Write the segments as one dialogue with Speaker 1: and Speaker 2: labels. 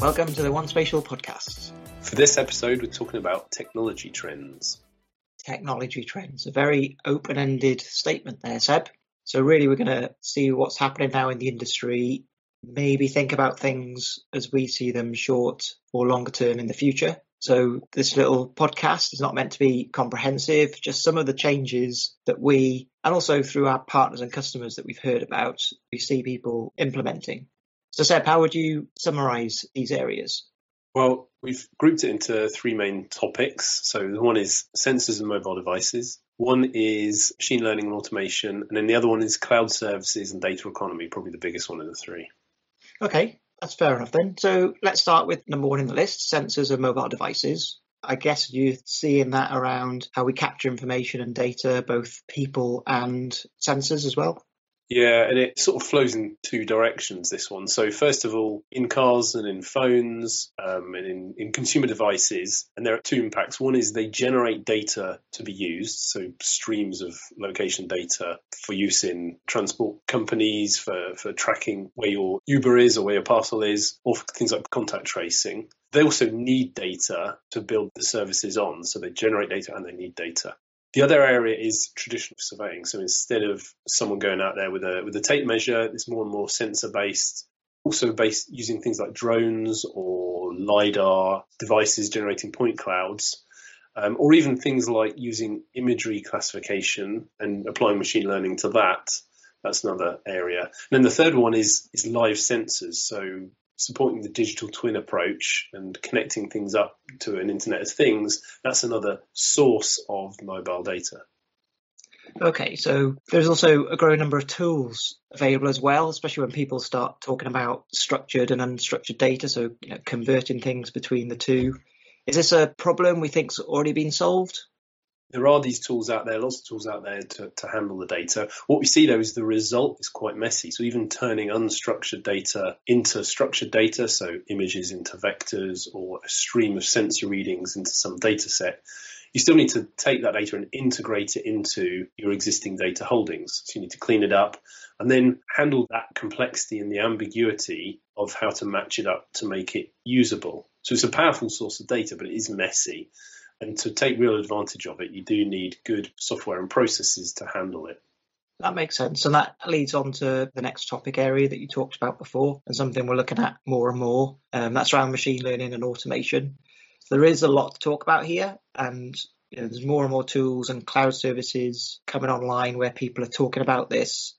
Speaker 1: Welcome to the 1Spatial podcast.
Speaker 2: For this episode, we're talking about technology trends.
Speaker 1: Technology trends, a very open ended statement there, Seb. So, really, we're going to see what's happening now in the industry, maybe think about things as we see them short or longer term in the future. So, this little podcast is not meant to be comprehensive, just some of the changes that we, and also through our partners and customers that we've heard about, we see people implementing. So, Seb, how would you summarize these areas?
Speaker 2: Well, we've grouped it into three main topics. So, the one is sensors and mobile devices, one is machine learning and automation, and then the other one is cloud services and data economy, probably the biggest one of the three.
Speaker 1: Okay, that's fair enough then. So, let's start with number one in the list sensors and mobile devices. I guess you're seeing that around how we capture information and data, both people and sensors as well.
Speaker 2: Yeah, and it sort of flows in two directions, this one. So, first of all, in cars and in phones um, and in, in consumer devices, and there are two impacts. One is they generate data to be used, so streams of location data for use in transport companies, for, for tracking where your Uber is or where your parcel is, or things like contact tracing. They also need data to build the services on, so they generate data and they need data. The other area is traditional surveying. So instead of someone going out there with a with a tape measure, it's more and more sensor based. Also based using things like drones or lidar devices generating point clouds, um, or even things like using imagery classification and applying machine learning to that. That's another area. And then the third one is is live sensors. So supporting the digital twin approach and connecting things up to an Internet of Things, that's another source of mobile data.
Speaker 1: Okay, so there's also a growing number of tools available as well, especially when people start talking about structured and unstructured data, so you know, converting things between the two. Is this a problem we think's already been solved?
Speaker 2: There are these tools out there, lots of tools out there to, to handle the data. What we see though is the result is quite messy. So even turning unstructured data into structured data, so images into vectors or a stream of sensor readings into some data set, you still need to take that data and integrate it into your existing data holdings. So you need to clean it up and then handle that complexity and the ambiguity of how to match it up to make it usable. So it's a powerful source of data, but it is messy. And to take real advantage of it, you do need good software and processes to handle it.
Speaker 1: That makes sense. And that leads on to the next topic area that you talked about before, and something we're looking at more and more. Um, that's around machine learning and automation. There is a lot to talk about here, and you know, there's more and more tools and cloud services coming online where people are talking about this.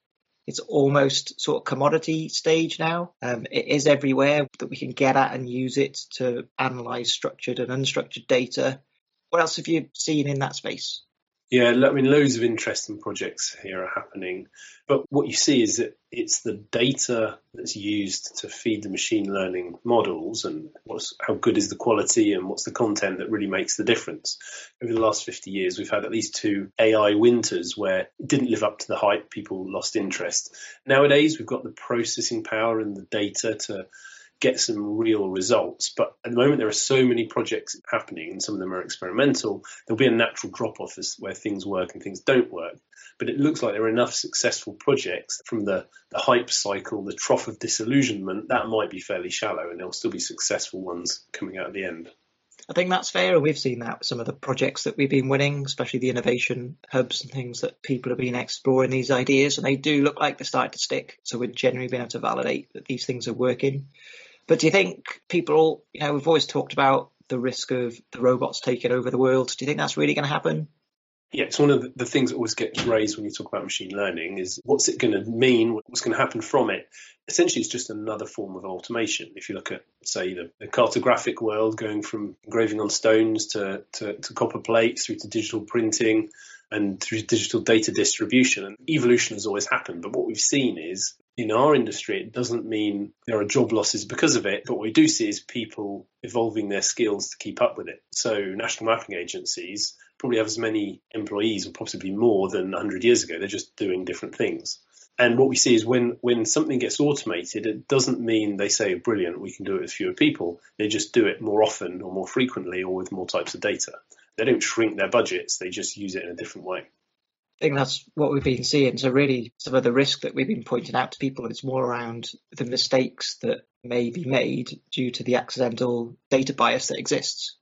Speaker 1: It's almost sort of commodity stage now. Um, it is everywhere that we can get at and use it to analyze structured and unstructured data what else have you seen in that space?
Speaker 2: Yeah, I mean, loads of interesting projects here are happening. But what you see is that it's the data that's used to feed the machine learning models and what's, how good is the quality and what's the content that really makes the difference. Over the last 50 years, we've had at least two AI winters where it didn't live up to the hype, people lost interest. Nowadays, we've got the processing power and the data to get some real results. But at the moment, there are so many projects happening, and some of them are experimental. There'll be a natural drop off as where things work and things don't work. But it looks like there are enough successful projects from the, the hype cycle, the trough of disillusionment, that might be fairly shallow, and there'll still be successful ones coming out at the end.
Speaker 1: I think that's fair. We've seen that with some of the projects that we've been winning, especially the innovation hubs and things that people have been exploring these ideas, and they do look like they're starting to stick. So we're generally being able to validate that these things are working. But do you think people, you know, we've always talked about the risk of the robots taking over the world. Do you think that's really going to happen?
Speaker 2: Yeah, it's one of the things that always gets raised when you talk about machine learning is what's it going to mean? What's going to happen from it? Essentially, it's just another form of automation. If you look at, say, the, the cartographic world going from engraving on stones to, to, to copper plates through to digital printing and through digital data distribution, and evolution has always happened. But what we've seen is in our industry, it doesn't mean there are job losses because of it, but what we do see is people evolving their skills to keep up with it. So national mapping agencies probably have as many employees or possibly more than 100 years ago. They're just doing different things. And what we see is when, when something gets automated, it doesn't mean they say, brilliant, we can do it with fewer people. They just do it more often or more frequently or with more types of data. They don't shrink their budgets, they just use it in a different way.
Speaker 1: I think that's what we've been seeing. So really, some of the risk that we've been pointing out to people is more around the mistakes that may be made due to the accidental data bias that exists.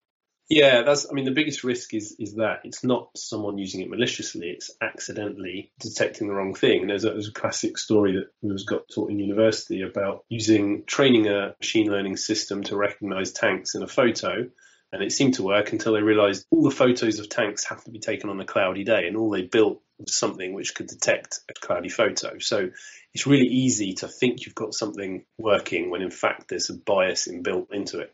Speaker 2: Yeah, that's. I mean, the biggest risk is is that it's not someone using it maliciously; it's accidentally detecting the wrong thing. And there's a, there's a classic story that was got taught in university about using training a machine learning system to recognise tanks in a photo, and it seemed to work until they realised all the photos of tanks have to be taken on a cloudy day, and all they built something which could detect a cloudy photo. So it's really easy to think you've got something working when in fact there's a bias inbuilt into it.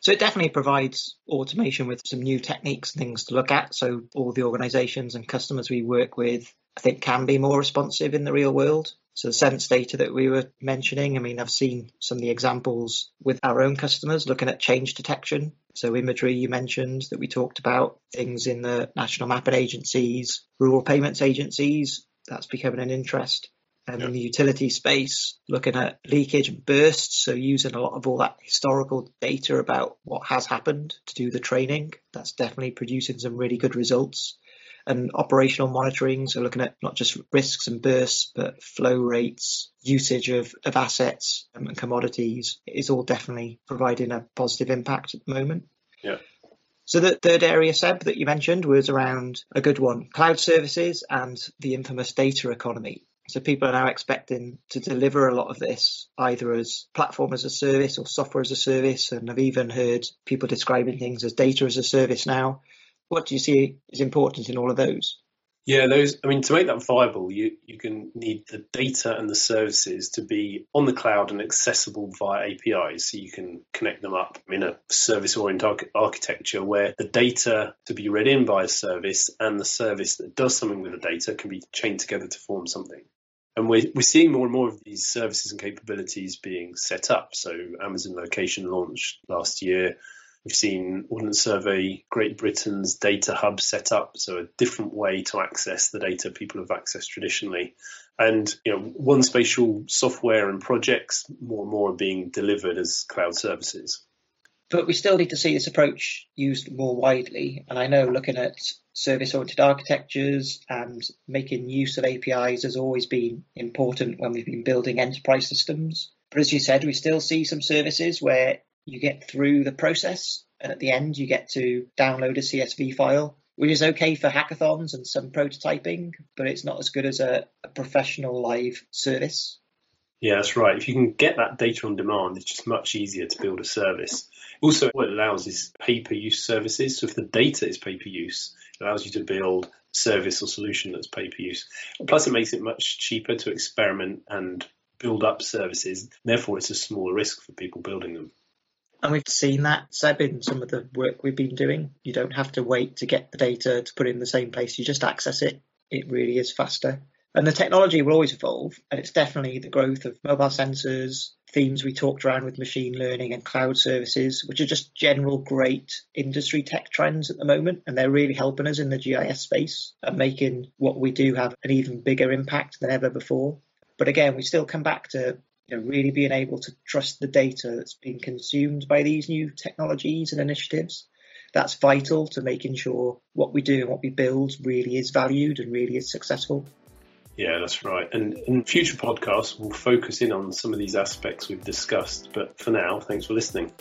Speaker 1: So it definitely provides automation with some new techniques things to look at. So all the organizations and customers we work with, I think, can be more responsive in the real world. So the sense data that we were mentioning, I mean, I've seen some of the examples with our own customers looking at change detection. So imagery you mentioned that we talked about, things in the national mapping agencies, rural payments agencies, that's becoming an interest and in the utility space, looking at leakage and bursts. So using a lot of all that historical data about what has happened to do the training. That's definitely producing some really good results. And operational monitoring, so looking at not just risks and bursts, but flow rates, usage of, of assets um, and commodities is all definitely providing a positive impact at the moment.
Speaker 2: Yeah.
Speaker 1: So the third area, Seb, that you mentioned was around a good one, cloud services and the infamous data economy. So people are now expecting to deliver a lot of this either as platform as a service or software as a service. And I've even heard people describing things as data as a service now. What do you see is important in all of those?
Speaker 2: Yeah, those. I mean, to make that viable, you you can need the data and the services to be on the cloud and accessible via APIs, so you can connect them up in a service-oriented architecture where the data to be read in by a service and the service that does something with the data can be chained together to form something. And we're, we're seeing more and more of these services and capabilities being set up. So Amazon Location launched last year. We've seen Ordnance Survey Great Britain's data hub set up, so a different way to access the data people have accessed traditionally. And you know, 1Spatial software and projects more and more are being delivered as cloud services.
Speaker 1: But we still need to see this approach used more widely. And I know looking at service oriented architectures and making use of APIs has always been important when we've been building enterprise systems. But as you said, we still see some services where you get through the process and at the end you get to download a CSV file, which is okay for hackathons and some prototyping, but it's not as good as a, a professional live service.
Speaker 2: Yeah, that's right. If you can get that data on demand, it's just much easier to build a service. Also, what it allows is pay per use services. So if the data is pay per use, it allows you to build service or solution that's pay per use. Plus, it makes it much cheaper to experiment and build up services. Therefore, it's a smaller risk for people building them.
Speaker 1: And we've seen that, Seb, in some of the work we've been doing. You don't have to wait to get the data to put it in the same place. You just access it. It really is faster. And the technology will always evolve, and it's definitely the growth of mobile sensors, themes we talked around with machine learning and cloud services, which are just general great industry tech trends at the moment, and they're really helping us in the GIS space and making what we do have an even bigger impact than ever before. But again, we still come back to you know, really being able to trust the data that's being consumed by these new technologies and initiatives. That's vital to making sure what we do and what we build really is valued and really is successful.
Speaker 2: Yeah, that's right. And in future podcasts, we'll focus in on some of these aspects we've discussed. But for now, thanks for listening.